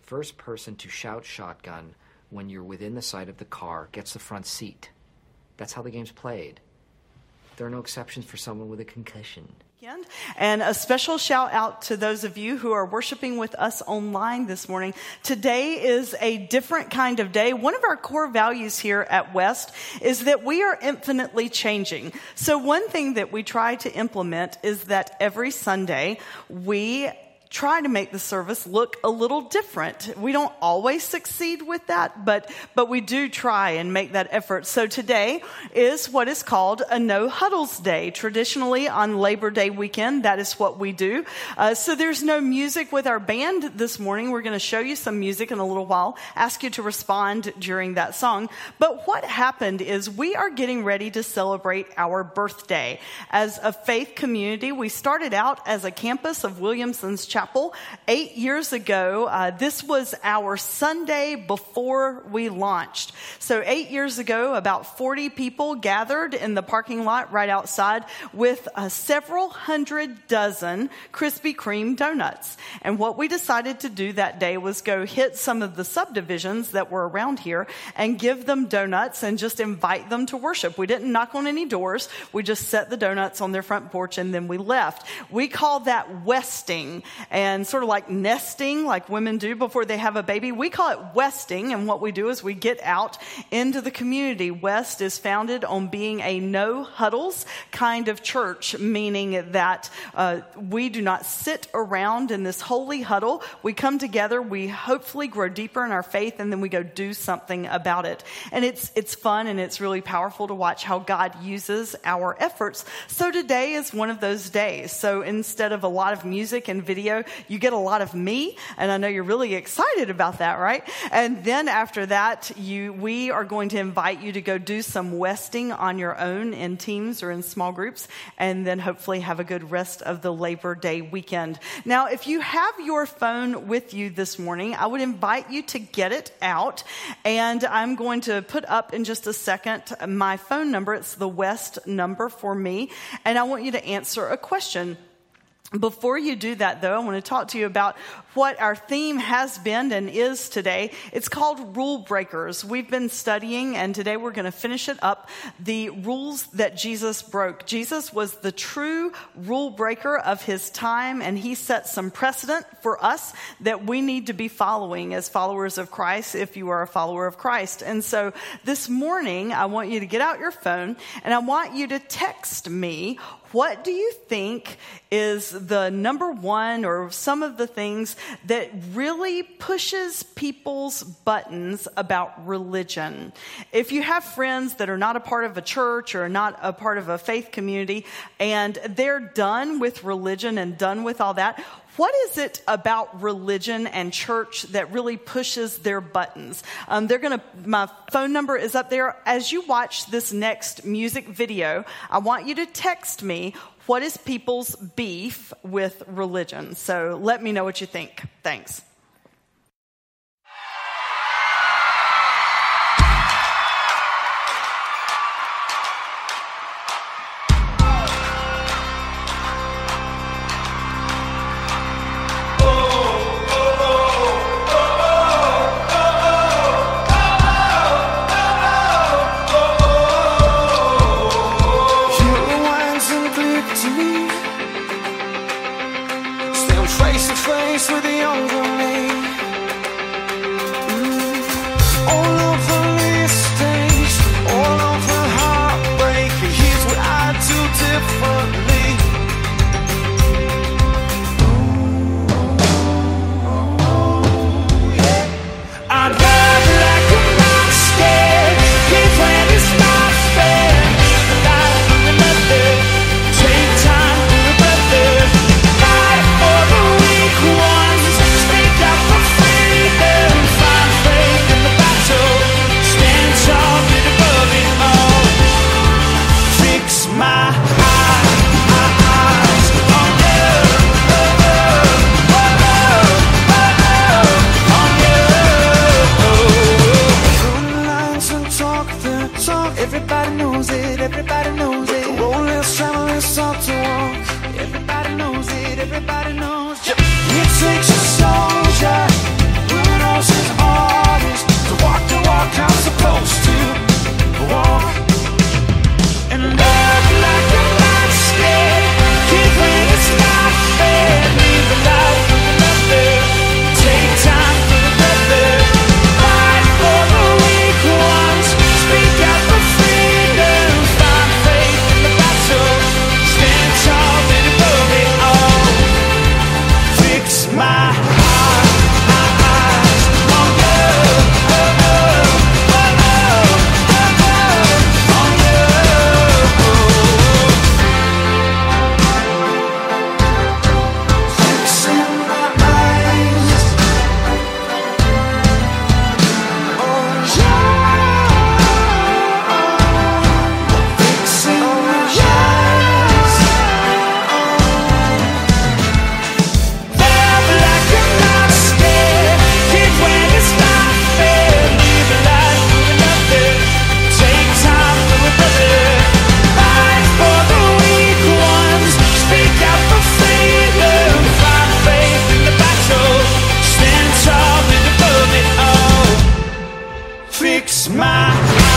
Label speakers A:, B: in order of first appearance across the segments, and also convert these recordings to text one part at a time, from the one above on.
A: first person to shout shotgun when you're within the sight of the car gets the front seat. That's how the game's played. There are no exceptions for someone with a concussion.
B: And a special shout out to those of you who are worshiping with us online this morning. Today is a different kind of day. One of our core values here at West is that we are infinitely changing. So one thing that we try to implement is that every Sunday we try to make the service look a little different. We don't always succeed with that, but, but we do try and make that effort. So today is what is called a no huddles day. Traditionally on Labor Day weekend, that is what we do. Uh, so there's no music with our band this morning. We're going to show you some music in a little while, ask you to respond during that song. But what happened is we are getting ready to celebrate our birthday. As a faith community, we started out as a campus of Williamson's Chapel eight years ago. Uh, this was our Sunday before we launched. So, eight years ago, about 40 people gathered in the parking lot right outside with uh, several hundred dozen Krispy Kreme donuts. And what we decided to do that day was go hit some of the subdivisions that were around here and give them donuts and just invite them to worship. We didn't knock on any doors. We just set the donuts on their front porch and then we left. We call that westing and sort of like nesting, like women do before they have a baby. We call it westing, and what we do is we get out into the community. West is founded on being a no huddles kind of church, meaning that uh, we do not sit around in this holy huddle. We come together, we hopefully grow deeper in our faith, and then we go do something about it. And it's it's fun and it's really powerful to watch how God uses our efforts. So today is one of those days. So instead of a lot of music and video, you get a lot of me, and I know you're really excited about that, right? And then after that, you, we are going to invite you to go do some westing on your own in teams or in small groups, and then hopefully have a good rest of the Labor Day weekend. Now, if you have your phone with you this morning, I would invite you to get it out, and I'm going to put up in just a second my phone number. It's the West number for me, and I want you to answer a question. Before you do that, though, I want to talk to you about what our theme has been and is today. It's called Rule Breakers. We've been studying, and today we're going to finish it up the rules that Jesus broke. Jesus was the true rule breaker of his time, and he set some precedent for us that we need to be following as followers of Christ if you are a follower of Christ. And so this morning, I want you to get out your phone and I want you to text me what do you think is the number one or some of the things that really pushes people's buttons about religion? If you have friends that are not a part of a church or not a part of a faith community and they're done with religion and done with all that, what is it about religion and church that really pushes their buttons? Um, they're going to, my phone number is up there. As you watch this next music video, I want you to text me what is people's beef with religion. So let me know what you think. Thanks.
C: fix my.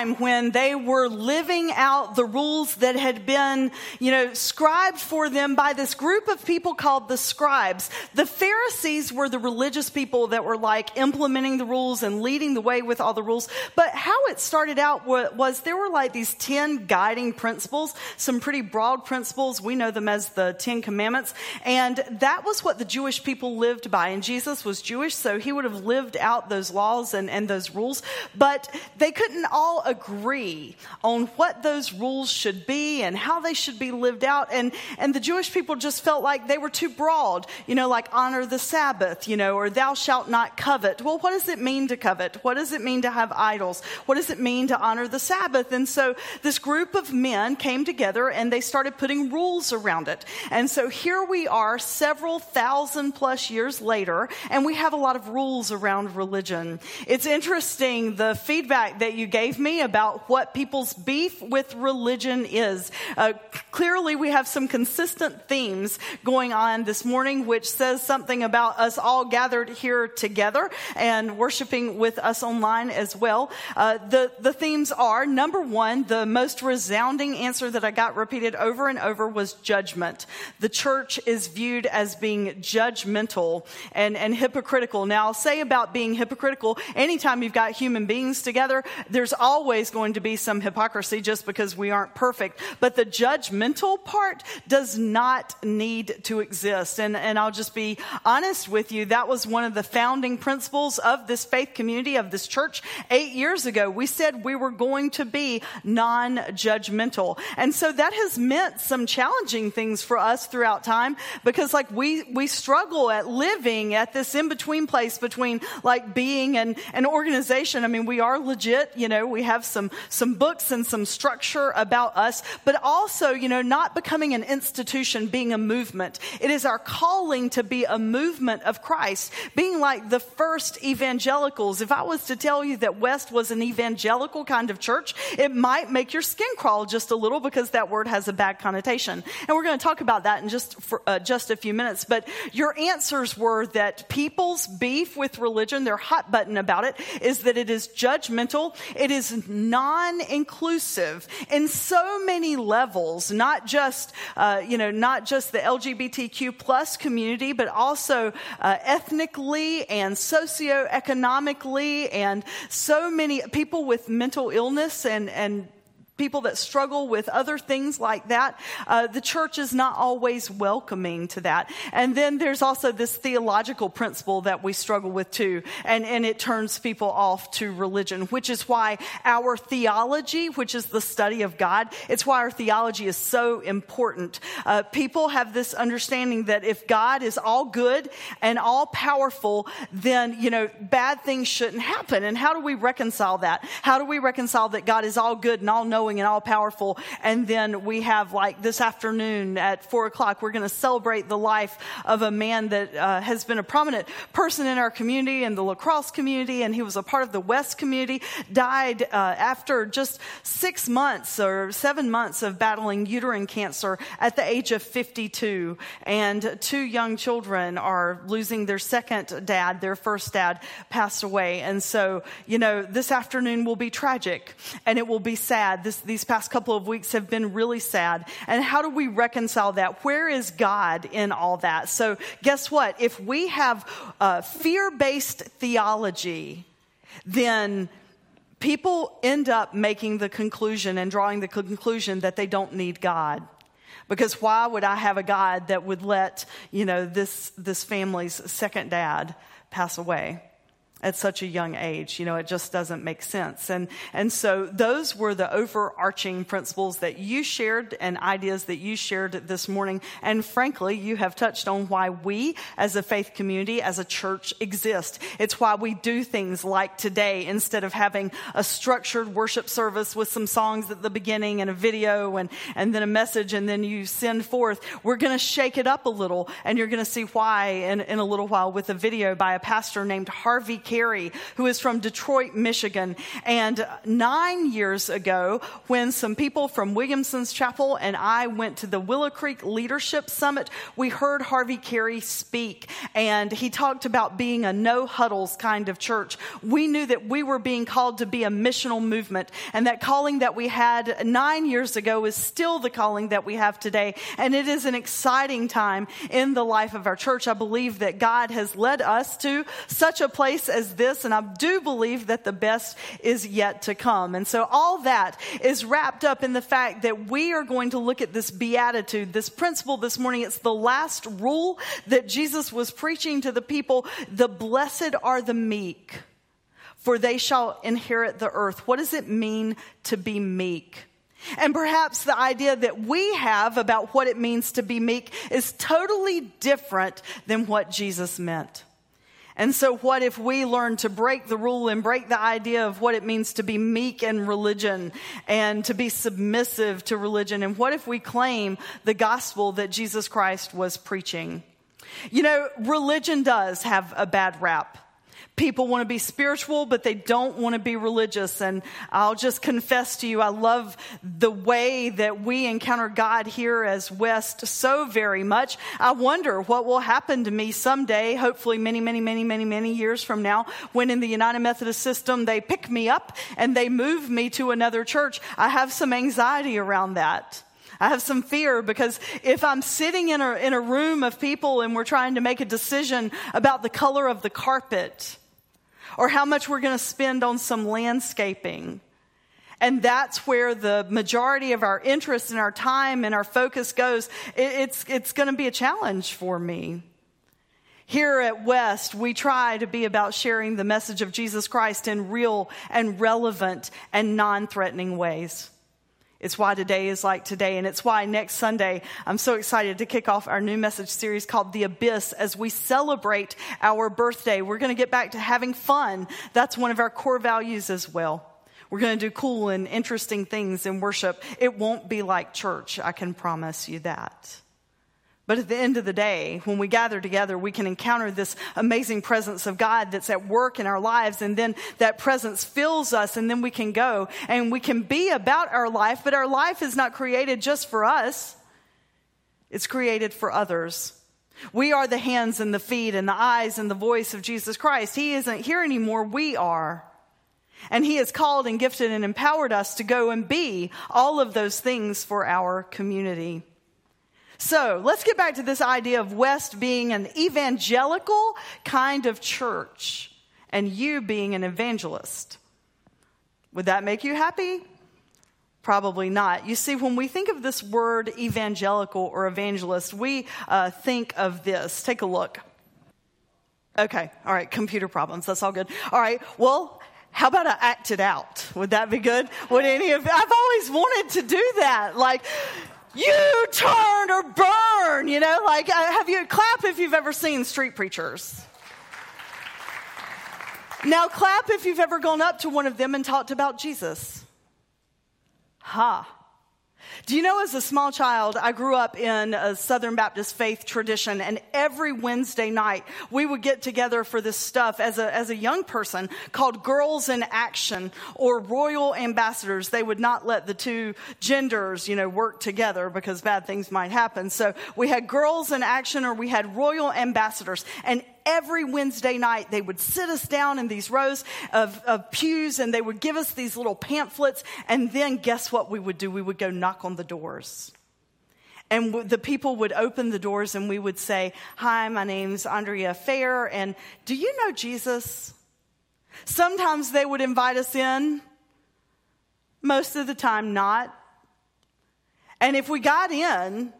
B: Time when they were living you know, scribed for them by this group of people called the scribes. The Pharisees were the religious people that were like implementing the rules and leading the way with all the rules. But how it started out was there were like these 10 guiding principles, some pretty broad principles. We know them as the 10 commandments. And that was what the Jewish people lived by. And Jesus was Jewish, so he would have lived out those laws and, and those rules. But they couldn't all agree on what those rules should be and how they should be lived out. And, and the Jewish people just felt like they were too broad, you know, like honor the Sabbath, you know, or thou shalt not covet. Well, what does it mean to covet? What does it mean to have idols? What does it mean to honor the Sabbath? And so this group of men came together and they started putting rules around it. And so here we are several thousand plus years later, and we have a lot of rules around religion. It's interesting the feedback that you gave me about what people's beef with religion is. Uh, clearly, we have some consistent themes going on this morning, which says something about us all gathered here together and worshiping with us online as well. Uh, the, the themes are number one, the most resounding answer that I got repeated over and over was judgment. The church is viewed as being judgmental and, and hypocritical. Now, I'll say about being hypocritical, anytime you've got human beings together, there's always going to be some hypocrisy just because we aren't perfect. But the judgmental part does not need to exist. And, and I'll just be honest with you. That was one of the founding principles of this faith community, of this church. Eight years ago, we said we were going to be non-judgmental. And so that has meant some challenging things for us throughout time because like we, we struggle at living at this in-between place between like being an, an organization. I mean, we are legit, you know, we have some, some books and some structure about us, but also, you know, not becoming an institution, being a movement. It is our calling to be a movement of Christ, being like the first evangelicals. If I was to tell you that West was an evangelical kind of church, it might make your skin crawl just a little because that word has a bad connotation. And we're going to talk about that in just for uh, just a few minutes. But your answers were that people's beef with religion, their hot button about it, is that it is judgmental, it is non-inclusive in so many levels, not just uh, you know not just the LGBTQ plus community, but also uh, ethnically and socioeconomically, and so many people with mental illness and and people that struggle with other things like that. Uh, the church is not always welcoming to that. And then there's also this theological principle that we struggle with too. And, and it turns people off to religion, which is why our theology, which is the study of God, it's why our theology is so important. Uh, people have this understanding that if God is all good and all powerful, then, you know, bad things shouldn't happen. And how do we reconcile that? How do we reconcile that God is all good and all knowing and all powerful? And then we have like this afternoon at four o'clock, we're going to celebrate the life of a man that uh, has been a prominent person in our community and the lacrosse community. And he was a part of the West community, died uh, after just six months or seven months of battling uterine cancer at the age of 52. And two young children are losing their second dad. Their first dad passed away. And so, you know, this afternoon will be tragic and it will be sad. This these past couple of weeks have been really sad. And how do we reconcile that? Where is God in all that? So, guess what? If we have uh, fear based theology, then people end up making the conclusion and drawing the conclusion that they don't need God. Because why would I have a God that would let, you know, this, this family's second dad pass away? At such a young age. You know, it just doesn't make sense. And, and so those were the overarching principles that you shared and ideas that you shared this morning. And frankly, you have touched on why we as a faith community, as a church exist. It's why we do things like today instead of having a structured worship service with some songs at the beginning and a video and, and then a message and then you send forth. We're going to shake it up a little and you're going to see why in, in a little while with a video by a pastor named Harvey Carey, who is from Detroit, Michigan. And nine years ago, when some people from Williamson's Chapel and I went to the Willow Creek Leadership Summit, we heard Harvey Carey speak. And he talked about being a no huddles kind of church. We knew that we were being called to be a missional movement. And that calling that we had nine years ago is still the calling that we have today. And it is an exciting time in the life of our church. I believe that God has led us to such a place as this, and I do believe that the best is yet to come. And so all that is wrapped up in the fact that we are going to look at this beatitude, this principle this morning. It's the last rule that Jesus was preaching to the people. The blessed are the meek, for they shall inherit the earth. What does it mean to be meek? And perhaps the idea that we have about what it means to be meek is totally different than what Jesus meant. And so, what if we learn to break the rule and break the idea of what it means to be meek in religion and to be submissive to religion? And what if we claim the gospel that Jesus Christ was preaching? You know, religion does have a bad rap people want to be spiritual, but they don't want to be religious. And I'll just confess to you, I love the way that we encounter God here as West so very much. I wonder what will happen to me someday, hopefully many, many, many, many, many years from now, when in the United Methodist system they pick me up and they move me to another church. I have some anxiety around that. I have some fear because if I'm sitting in a, in a room of people and we're trying to make a decision about the color of the carpet, or how much we're going to spend on some landscaping. And that's where the majority of our interest and our time and our focus goes. It's, it's going to be a challenge for me. Here at West, we try to be about sharing the message of Jesus Christ in real and relevant and non threatening ways. It's why today is like today. And it's why next Sunday, I'm so excited to kick off our new message series called The Abyss as we celebrate our birthday. We're going to get back to having fun. That's one of our core values as well. We're going to do cool and interesting things in worship. It won't be like church. I can promise you that. But at the end of the day, when we gather together, we can encounter this amazing presence of God that's at work in our lives. And then that presence fills us. And then we can go and we can be about our life. But our life is not created just for us, it's created for others. We are the hands and the feet and the eyes and the voice of Jesus Christ. He isn't here anymore. We are. And He has called and gifted and empowered us to go and be all of those things for our community. So let's get back to this idea of West being an evangelical kind of church and you being an evangelist. Would that make you happy? Probably not. You see, when we think of this word evangelical or evangelist, we uh, think of this. Take a look. Okay, all right, computer problems. That's all good. All right, well, how about I act it out? Would that be good? Would any of I've always wanted to do that. Like, you turn or burn, you know, like uh, have you clap if you've ever seen street preachers. Now clap if you've ever gone up to one of them and talked about Jesus. Ha. Do you know, as a small child, I grew up in a Southern Baptist faith tradition, and every Wednesday night we would get together for this stuff as a, as a young person called Girls in Action or Royal Ambassadors. They would not let the two genders, you know, work together because bad things might happen. So we had Girls in Action or we had Royal Ambassadors, and every Wednesday night they would sit us down in these rows of, of pews and they would give us these little pamphlets. And then guess what we would do? We would go knock on the doors. And the people would open the doors and we would say, Hi, my name's Andrea Fair. And do you know Jesus? Sometimes they would invite us in, most of the time, not. And if we got in,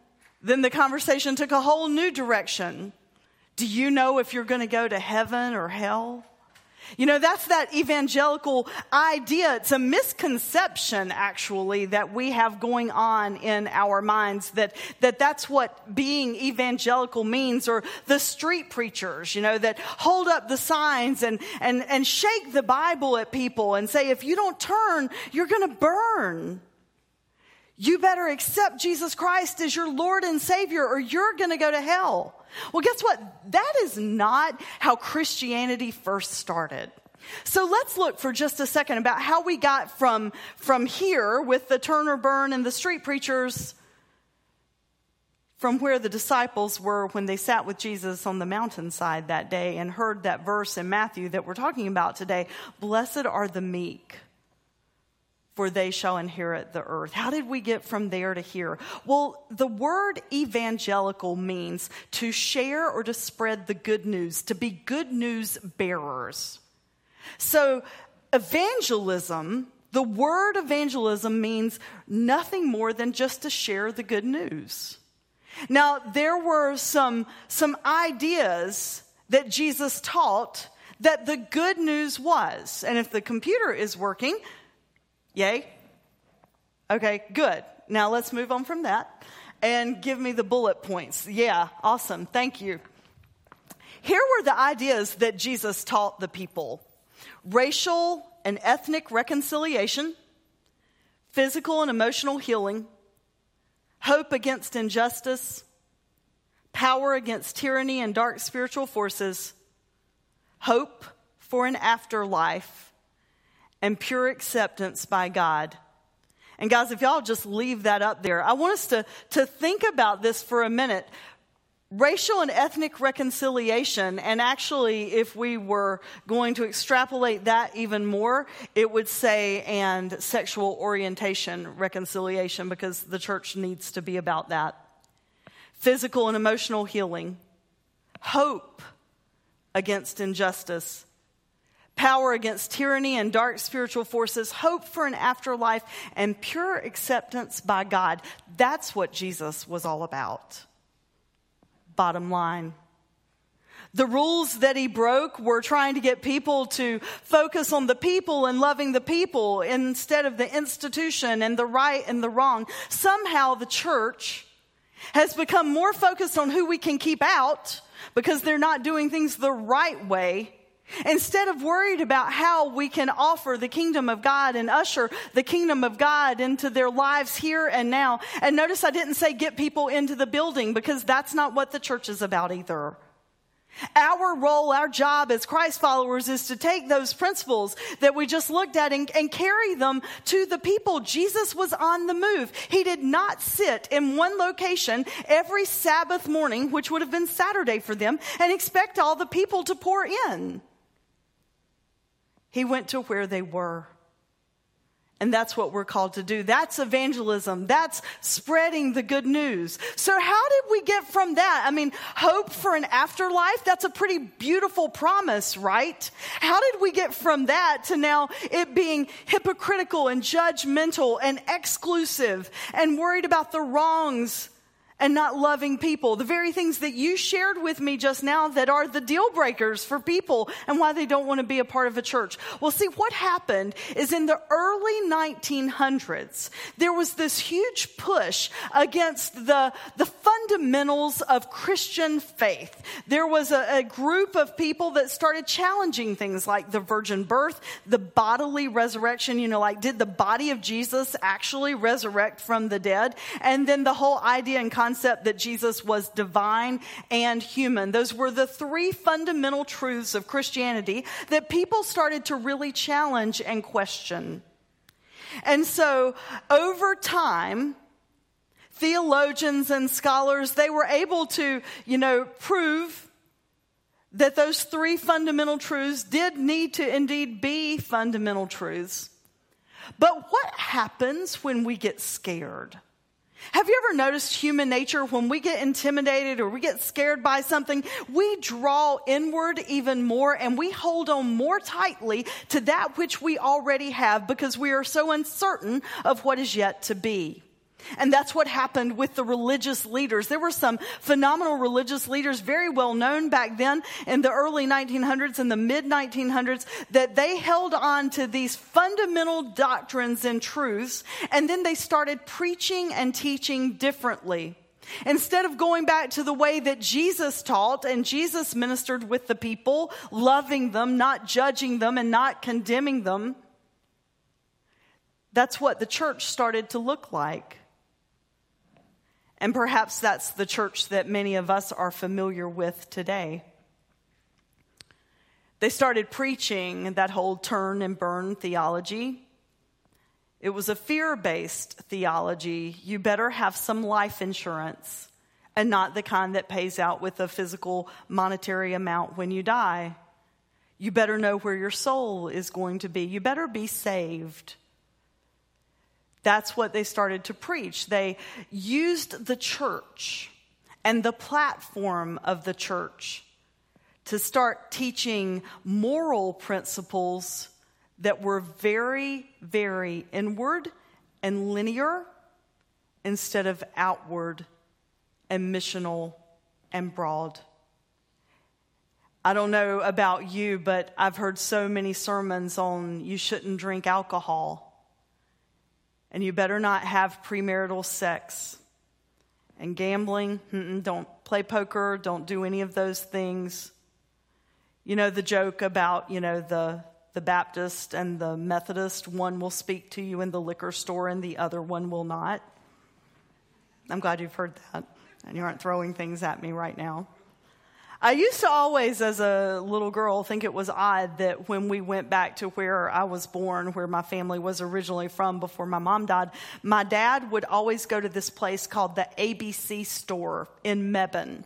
B: then the conversation took a whole new direction. Do you know if you're going to go to heaven or hell? You know, that's that evangelical idea. It's a misconception, actually, that we have going on in our minds that, that that's what being evangelical means, or the street preachers, you know, that hold up the signs and, and, and shake the Bible at people and say, if you don't turn, you're going to burn. You better accept Jesus Christ as your Lord and Savior, or you're going to go to hell. Well, guess what? That is not how Christianity first started. So let's look for just a second about how we got from, from here with the Turner burn and the street preachers from where the disciples were when they sat with Jesus on the mountainside that day and heard that verse in Matthew that we're talking about today. Blessed are the meek for they shall inherit the earth. How did we get from there to here? Well, the word evangelical means to share or to spread the good news, to be good news bearers. So, evangelism, the word evangelism means nothing more than just to share the good news. Now, there were some, some ideas that Jesus taught that the good news was. And if the computer is working, Yay? Okay, good. Now let's move on from that and give me the bullet points. Yeah, awesome. Thank you. Here were the ideas that Jesus taught the people racial and ethnic reconciliation, physical and emotional healing, hope against injustice, power against tyranny and dark spiritual forces, hope for an afterlife and pure acceptance by God. And guys, if y'all just leave that up there, I want us to, to think about this for a minute. Racial and ethnic reconciliation, and actually, if we were going to extrapolate that even more, it would say, and sexual orientation reconciliation, because the church needs to be about that. Physical and emotional healing, hope against injustice, power against tyranny and dark spiritual forces, hope for an afterlife, and pure acceptance by God. That's what Jesus was all about. Bottom line. The rules that he broke were trying to get people to focus on the people and loving the people instead of the institution and the right and the wrong. Somehow the church has become more focused on who we can keep out because they're not doing things the right way Instead of worried about how we can offer the kingdom of God and usher the kingdom of God into their lives here and now. And notice I didn't say get people into the building because that's not what the church is about either. Our role, our job as Christ followers is to take those principles that we just looked at and, and, carry them to the people. Jesus was on the move. He did not sit in one location every Sabbath morning, which would have been Saturday for them, and expect all the people to pour in. He went to where they were. And that's what we're called to do. That's evangelism. That's spreading the good news. So how did we get from that? I mean, hope for an afterlife? That's a pretty beautiful promise, right? How did we get from that to now it being hypocritical and judgmental and exclusive and worried about the wrongs and not loving people. The very things that you shared with me just now that are the deal breakers for people and why they don't want to be a part of a church. Well, see, what happened is in the early 1900s, there was this huge push against the, the fundamentals of Christian faith. There was a, a group of people that started challenging things like the virgin birth, the bodily resurrection, you know, like did the body of Jesus actually resurrect from the dead? And then the whole idea and concept concept that Jesus was divine and human. Those were the three fundamental truths of Christianity that people started to really challenge and question. And so over time, theologians and scholars, they were able to, you know, prove that those three fundamental truths did need to indeed be fundamental truths. But what happens when we get scared? Have you ever noticed human nature when we get intimidated or we get scared by something, we draw inward even more and we hold on more tightly to that which we already have because we are so uncertain of what is yet to be. And that's what happened with the religious leaders. There were some phenomenal religious leaders, very well known back then in the early 1900s and the mid 1900s, that they held on to these fundamental doctrines and truths, and then they started preaching and teaching differently. Instead of going back to the way that Jesus taught and Jesus ministered with the people, loving them, not judging them, and not condemning them, that's what the church started to look like. And perhaps that's the church that many of us are familiar with today. They started preaching that whole turn and burn theology. It was a fear based theology. You better have some life insurance and not the kind that pays out with a physical monetary amount when you die. You better know where your soul is going to be. You better be saved. That's what they started to preach. They used the church and the platform of the church to start teaching moral principles that were very, very inward and linear instead of outward and missional and broad. I don't know about you, but I've heard so many sermons on you shouldn't drink alcohol and you better not have premarital sex. And gambling, don't play poker, don't do any of those things. You know the joke about, you know, the, the Baptist and the Methodist, one will speak to you in the liquor store and the other one will not. I'm glad you've heard that and you aren't throwing things at me right now. I used to always, as a little girl, think it was odd that when we went back to where I was born, where my family was originally from before my mom died, my dad would always go to this place called the ABC store in Mebane.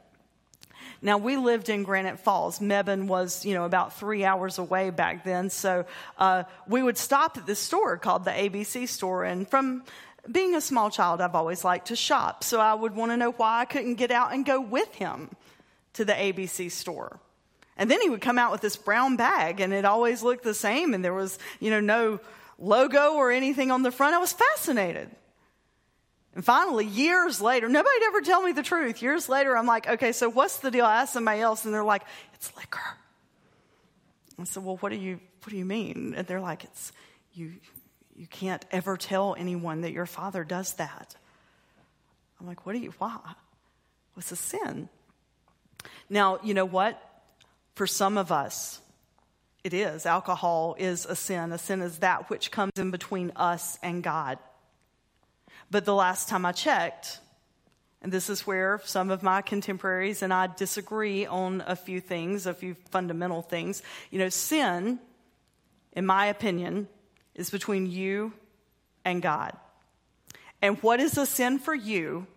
B: Now we lived in Granite Falls. Mebane was, you know, about three hours away back then. So uh, we would stop at this store called the ABC store, and from being a small child, I've always liked to shop. So I would want to know why I couldn't get out and go with him to the ABC store. And then he would come out with this brown bag and it always looked the same and there was, you know, no logo or anything on the front. I was fascinated. And finally, years later, nobody'd ever tell me the truth. Years later, I'm like, okay, so what's the deal? I asked somebody else and they're like, it's liquor. I said, well, what do you, what do you mean? And they're like, it's, you, you can't ever tell anyone that your father does that. I'm like, what do you, why? What's a sin? Now, you know what? For some of us, it is. Alcohol is a sin. A sin is that which comes in between us and God. But the last time I checked, and this is where some of my contemporaries and I disagree on a few things, a few fundamental things. You know, sin, in my opinion, is between you and God. And what is a sin for you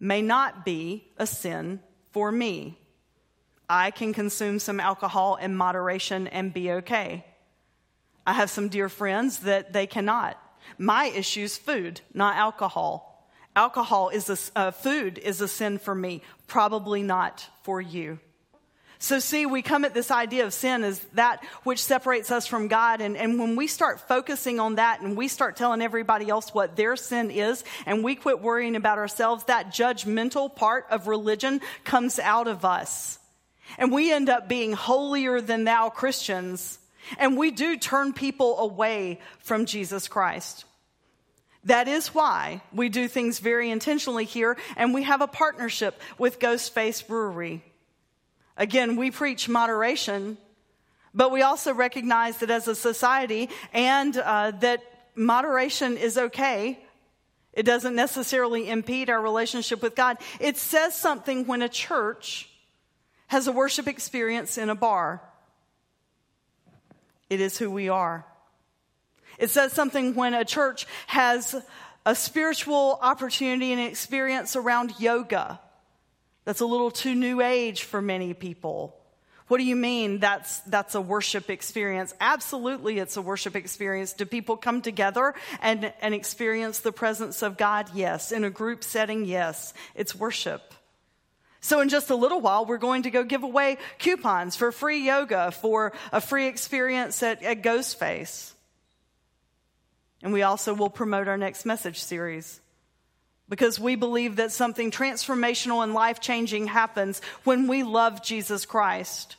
B: may not be a sin for me. I can consume some alcohol in moderation and be okay. I have some dear friends that they cannot. My issue is food, not alcohol. Alcohol is a, uh, food is a sin for me, probably not for you. So, see, we come at this idea of sin as that which separates us from God. And, and when we start focusing on that and we start telling everybody else what their sin is and we quit worrying about ourselves, that judgmental part of religion comes out of us. And we end up being holier than thou Christians. And we do turn people away from Jesus Christ. That is why we do things very intentionally here, and we have a partnership with Ghostface Brewery. Again, we preach moderation, but we also recognize that as a society and uh, that moderation is okay. It doesn't necessarily impede our relationship with God. It says something when a church has a worship experience in a bar. It is who we are. It says something when a church has a spiritual opportunity and experience around yoga. That's a little too new age for many people. What do you mean that's, that's a worship experience? Absolutely, it's a worship experience. Do people come together and, and experience the presence of God? Yes. In a group setting? Yes. It's worship. So, in just a little while, we're going to go give away coupons for free yoga, for a free experience at, at Ghostface. And we also will promote our next message series because we believe that something transformational and life changing happens when we love Jesus Christ.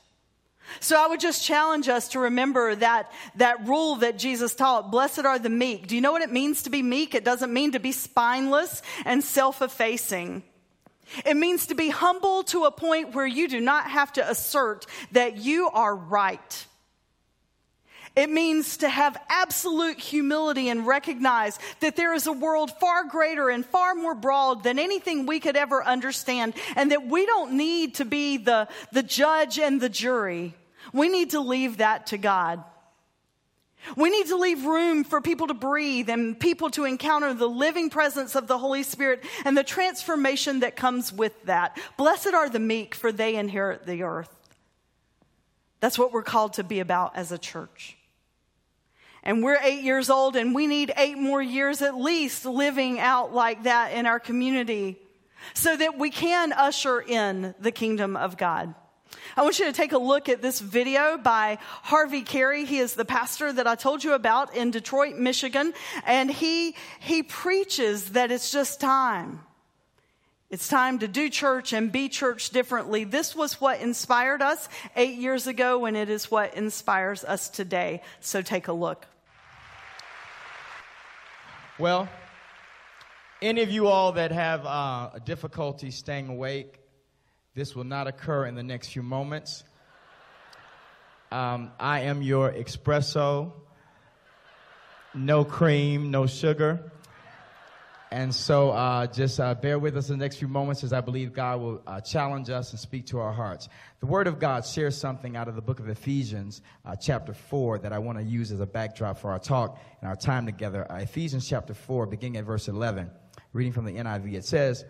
B: So I would just challenge us to remember that, that rule that Jesus taught, blessed are the meek. Do you know what it means to be meek? It doesn't mean to be spineless and self-effacing. It means to be humble to a point where you do not have to assert that you are right. It means to have absolute humility and recognize that there is a world far greater and far more broad than anything we could ever understand, and that we don't need to be the, the judge and the jury. We need to leave that to God. We need to leave room for people to breathe and people to encounter the living presence of the Holy Spirit and the transformation that comes with that. Blessed are the meek, for they inherit the earth. That's what we're called to be about as a church. And we're eight years old, and we need eight more years at least living out like that in our community so that we can usher in the kingdom of God. I want you to take a look at this video by Harvey Carey. He is the pastor that I told you about in Detroit, Michigan, and he, he preaches that it's just time. It's time to do church and be church differently. This was what inspired us eight years ago, and it is what inspires us today. So take a look.
D: Well, any of you all that have uh, difficulty staying awake, this will not occur in the next few moments. Um, I am your espresso, no cream, no sugar. And so uh, just uh, bear with us in the next few moments as I believe God will uh, challenge us and speak to our hearts. The Word of God shares something out of the book of Ephesians, uh, chapter 4, that I want to use as a backdrop for our talk and our time together. Uh, Ephesians chapter 4, beginning at verse 11, reading from the NIV. It says,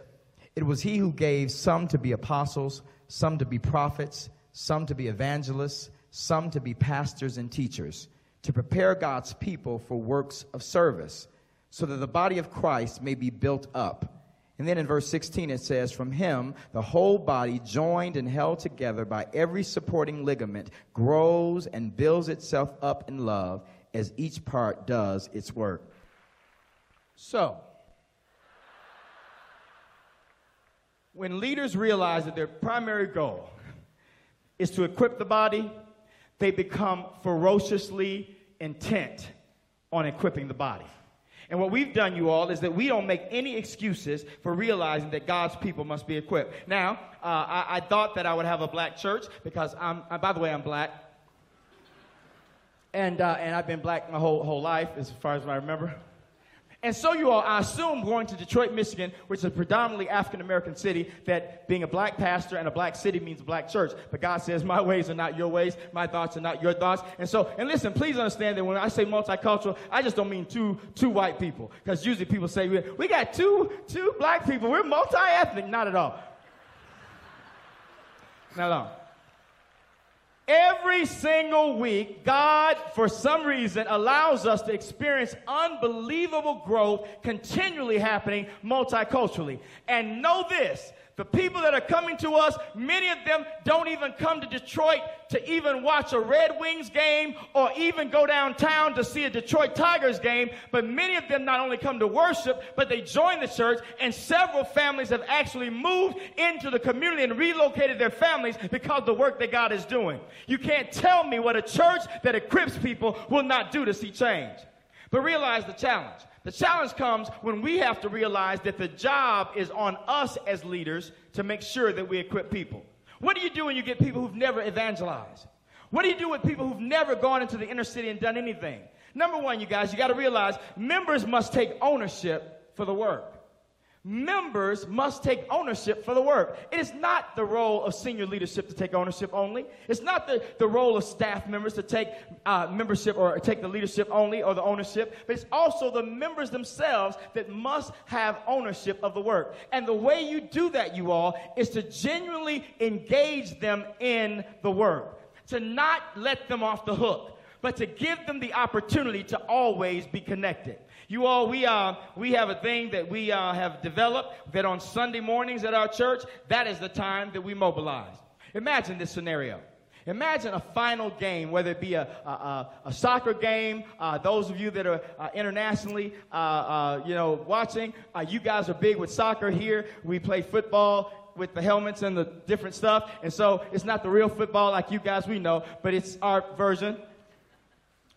D: It was He who gave some to be apostles, some to be prophets, some to be evangelists, some to be pastors and teachers, to prepare God's people for works of service so that the body of Christ may be built up. And then in verse 16 it says, From him, the whole body, joined and held together by every supporting ligament, grows and builds itself up in love as each part does its work. So, when leaders realize that their primary goal is to equip the body, they become ferociously intent on equipping the body. And what we've done, you all, is that we don't make any excuses for realizing that God's people must be equipped. Now, uh, I, I, thought that I would have a black church because I'm, uh, by the way, I'm black. And, uh, and I've been black my whole, whole life, as far as I remember. And so, you all, I assume going to Detroit, Michigan, which is a predominantly African American city, that being a black pastor and a black city means a black church. But God says, My ways are not your ways, my thoughts are not your thoughts. And so, and listen, please understand that when I say multicultural, I just don't mean two, two white people. Because usually people say, We got two, two black people, we're multi ethnic. Not at all. Not at all. Every single week, God, for some reason, allows us to experience unbelievable growth continually happening multiculturally. And know this the people that are coming to us, many of them don't even come to Detroit to even watch a Red Wings game or even go downtown to see a Detroit Tigers game. But many of them not only come to worship, but they join the church. And several families have actually moved into the community and relocated their families because the work that God is doing. You can't tell me what a church that equips people will not do to see change. But realize the challenge. The challenge comes when we have to realize that the job is on us as leaders to make sure that we equip people. What do you do when you get people who've never evangelized? What do you do with people who've never gone into the inner city and done anything? Number one, you guys, you got to realize members must take ownership for the work. Members must take ownership for the work. It is not the role of senior leadership to take ownership only. It's not the, the role of staff members to take uh, membership or take the leadership only or the ownership, but it's also the members themselves that must have ownership of the work. And the way you do that, you all, is to genuinely engage them in the work, to not let them off the hook, but to give them the opportunity to always be connected. You all, we, uh, we have a thing that we uh, have developed that on Sunday mornings at our church, that is the time that we mobilize. Imagine this scenario. Imagine a final game, whether it be a, a, a, soccer game. Uh, those of you that are uh, internationally, uh, uh, you know, watching, uh, you guys are big with soccer here. We play football with the helmets and the different stuff, and so it's not the real football like you guys we know, but it's our version.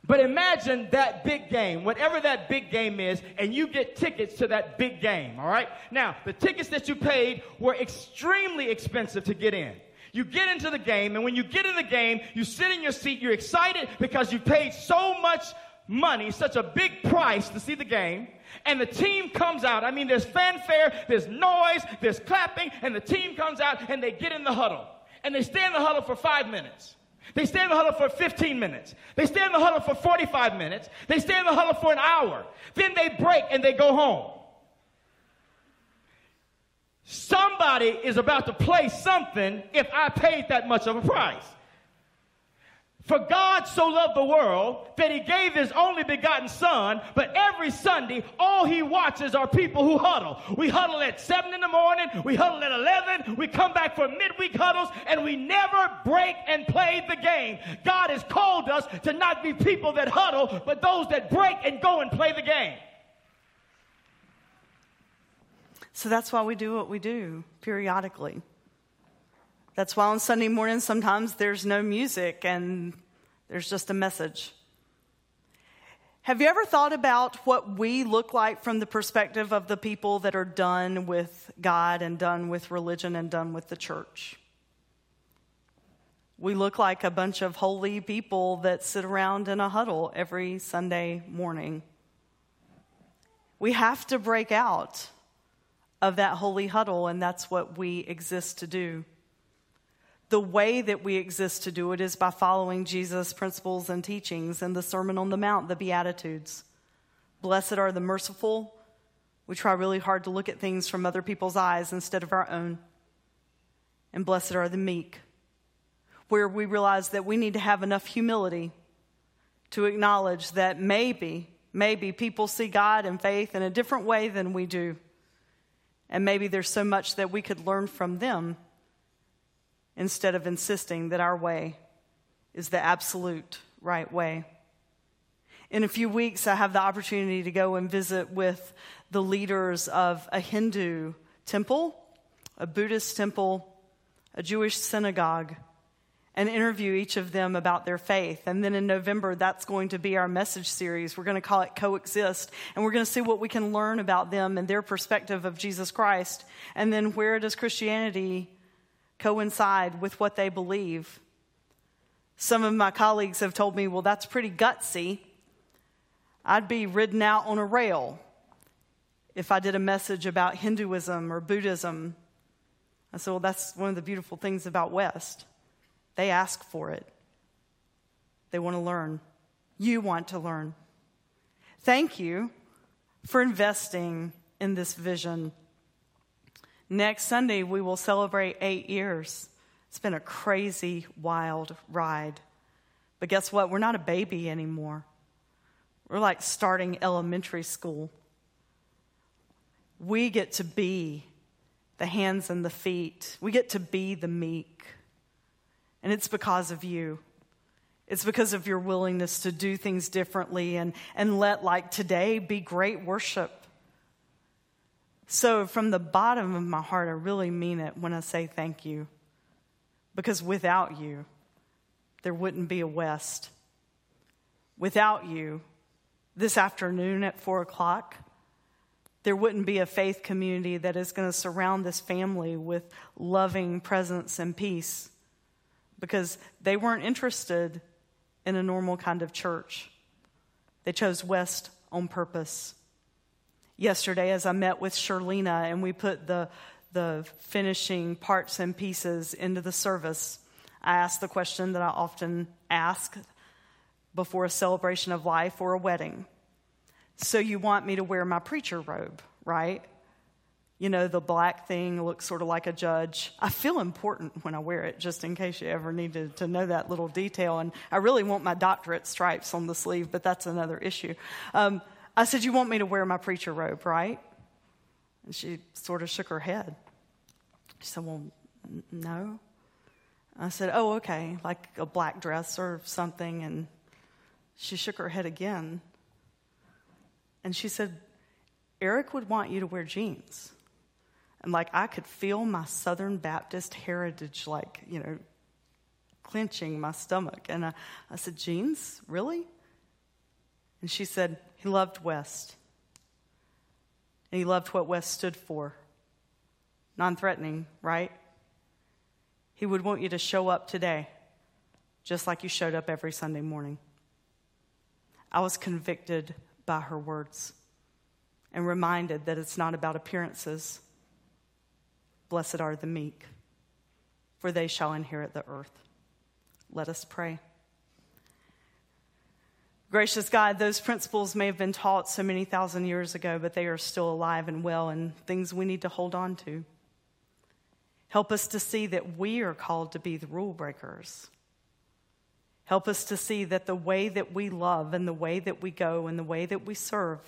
D: But imagine that big game, whatever that big game is, and you get tickets to that big game, all right? Now, the tickets that you paid were extremely expensive to get in. You get into the game, and when you get in the game, you sit in your seat, you're excited because you paid so much money, such a big price to see the game, and the team comes out. I mean, there's fanfare, there's noise, there's clapping, and the team comes out and they get in the huddle. And they stay in the huddle for five minutes. They stay in the huddle for 15 minutes. They stay in the huddle for 45 minutes. They stay in the huddle for an hour. Then they break and they go home. Somebody is about to play something if I paid that much of a price. For God so loved the world that he gave his only begotten son, but every Sunday, all he watches are people who huddle. We huddle at 7 in the morning, we huddle at 11, we come back for midweek huddles, and we never break and play the game. God has called us to not be people that huddle, but those that break and go and play the game.
B: So that's why we do what we do periodically. That's why on Sunday mornings sometimes there's no music and there's just a message. Have you ever thought about what we look like from the perspective of the people that are done with God and done with religion and done with the church? We look like a bunch of holy people that sit around in a huddle every Sunday morning. We have to break out of that holy huddle, and that's what we exist to do. The way that we exist to do it is by following Jesus' principles and teachings and the Sermon on the Mount, the Beatitudes. Blessed are the merciful. We try really hard to look at things from other people's eyes instead of our own. And blessed are the meek, where we realize that we need to have enough humility to acknowledge that maybe, maybe people see God and faith in a different way than we do. And maybe there's so much that we could learn from them instead of insisting that our way is the absolute right way. In a few weeks, I have the opportunity to go and visit with the leaders of a Hindu temple, a Buddhist temple, a Jewish synagogue, and interview each of them about their faith. And then in November, that's going to be our message series. We're going to call it Coexist. And we're going to see what we can learn about them and their perspective of Jesus Christ. And then where does Christianity coincide with what they believe? Some of my colleagues have told me, well, that's pretty gutsy. I'd be ridden out on a rail if I did a message about Hinduism or Buddhism. I said, well, that's one of the beautiful things about West. They ask for it, they want to learn. You want to learn. Thank you for investing in this vision. Next Sunday, we will celebrate eight years. It's been a crazy, wild ride. But guess what? We're not a baby anymore. We're like starting elementary school. We get to be the hands and the feet, we get to be the meek. And it's because of you. It's because of your willingness to do things differently and, and let, like today, be great worship. So, from the bottom of my heart, I really mean it when I say thank you. Because without you, there wouldn't be a West. Without you, this afternoon at four o'clock, there wouldn't be a faith community that is going to surround this family with loving presence and peace because they weren't interested in a normal kind of church. They chose West on purpose. Yesterday as I met with Sherlina and we put the, the finishing parts and pieces into the service. I asked the question that I often ask before a celebration of life or a wedding. So, you want me to wear my preacher robe, right? You know, the black thing looks sort of like a judge. I feel important when I wear it, just in case you ever needed to know that little detail. And I really want my doctorate stripes on the sleeve, but that's another issue. Um, I said, You want me to wear my preacher robe, right? And she sort of shook her head. She said, Well, no. I said, Oh, okay, like a black dress or something. And she shook her head again. And she said, Eric would want you to wear jeans. And like I could feel my Southern Baptist heritage, like, you know, clenching my stomach. And I, I said, Jeans? Really? And she said, He loved West. And he loved what West stood for. Non threatening, right? He would want you to show up today, just like you showed up every Sunday morning. I was convicted by her words and reminded that it's not about appearances. Blessed are the meek, for they shall inherit the earth. Let us pray. Gracious God, those principles may have been taught so many thousand years ago, but they are still alive and well and things we need to hold on to. Help us to see that we are called to be the rule breakers. Help us to see that the way that we love and the way that we go and the way that we serve,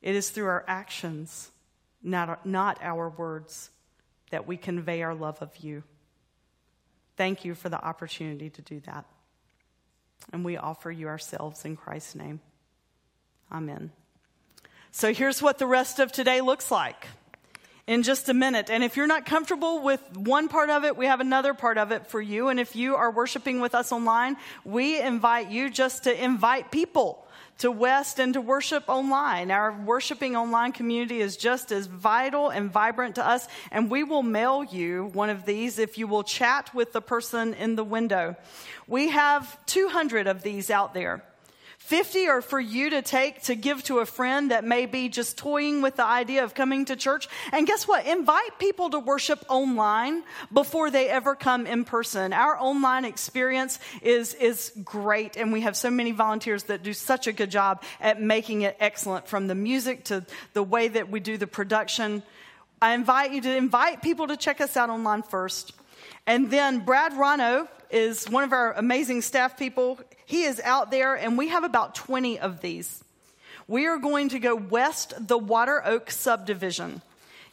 B: it is through our actions, not, not our words, that we convey our love of you. Thank you for the opportunity to do that. And we offer you ourselves in Christ's name. Amen. So here's what the rest of today looks like in just a minute. And if you're not comfortable with one part of it, we have another part of it for you. And if you are worshiping with us online, we invite you just to invite people to West and to worship online. Our worshiping online community is just as vital and vibrant to us, and we will mail you one of these if you will chat with the person in the window. We have 200 of these out there. 50 are for you to take to give to a friend that may be just toying with the idea of coming to church. And guess what? Invite people to worship online before they ever come in person. Our online experience is, is great, and we have so many volunteers that do such a good job at making it excellent from the music to the way that we do the production. I invite you to invite people to check us out online first. And then Brad Rano is one of our amazing staff people. He is out there, and we have about 20 of these. We are going to go west the Water Oak subdivision.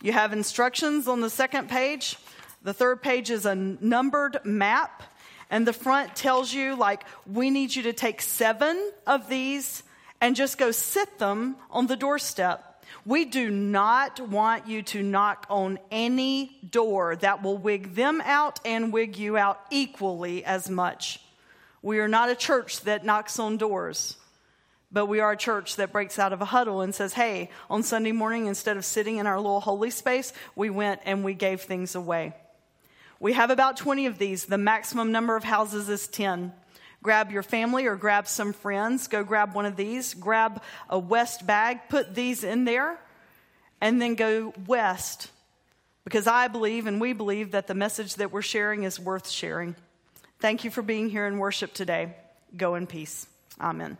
B: You have instructions on the second page. The third page is a numbered map, and the front tells you, like, we need you to take seven of these and just go sit them on the doorstep. We do not want you to knock on any door that will wig them out and wig you out equally as much. We are not a church that knocks on doors, but we are a church that breaks out of a huddle and says, hey, on Sunday morning, instead of sitting in our little holy space, we went and we gave things away. We have about 20 of these. The maximum number of houses is 10 grab your family or grab some friends, go grab one of these, grab a West bag, put these in there, and then go West. Because I believe and we believe that the message that we're sharing is worth sharing. Thank you for being here in worship today. Go in peace. Amen.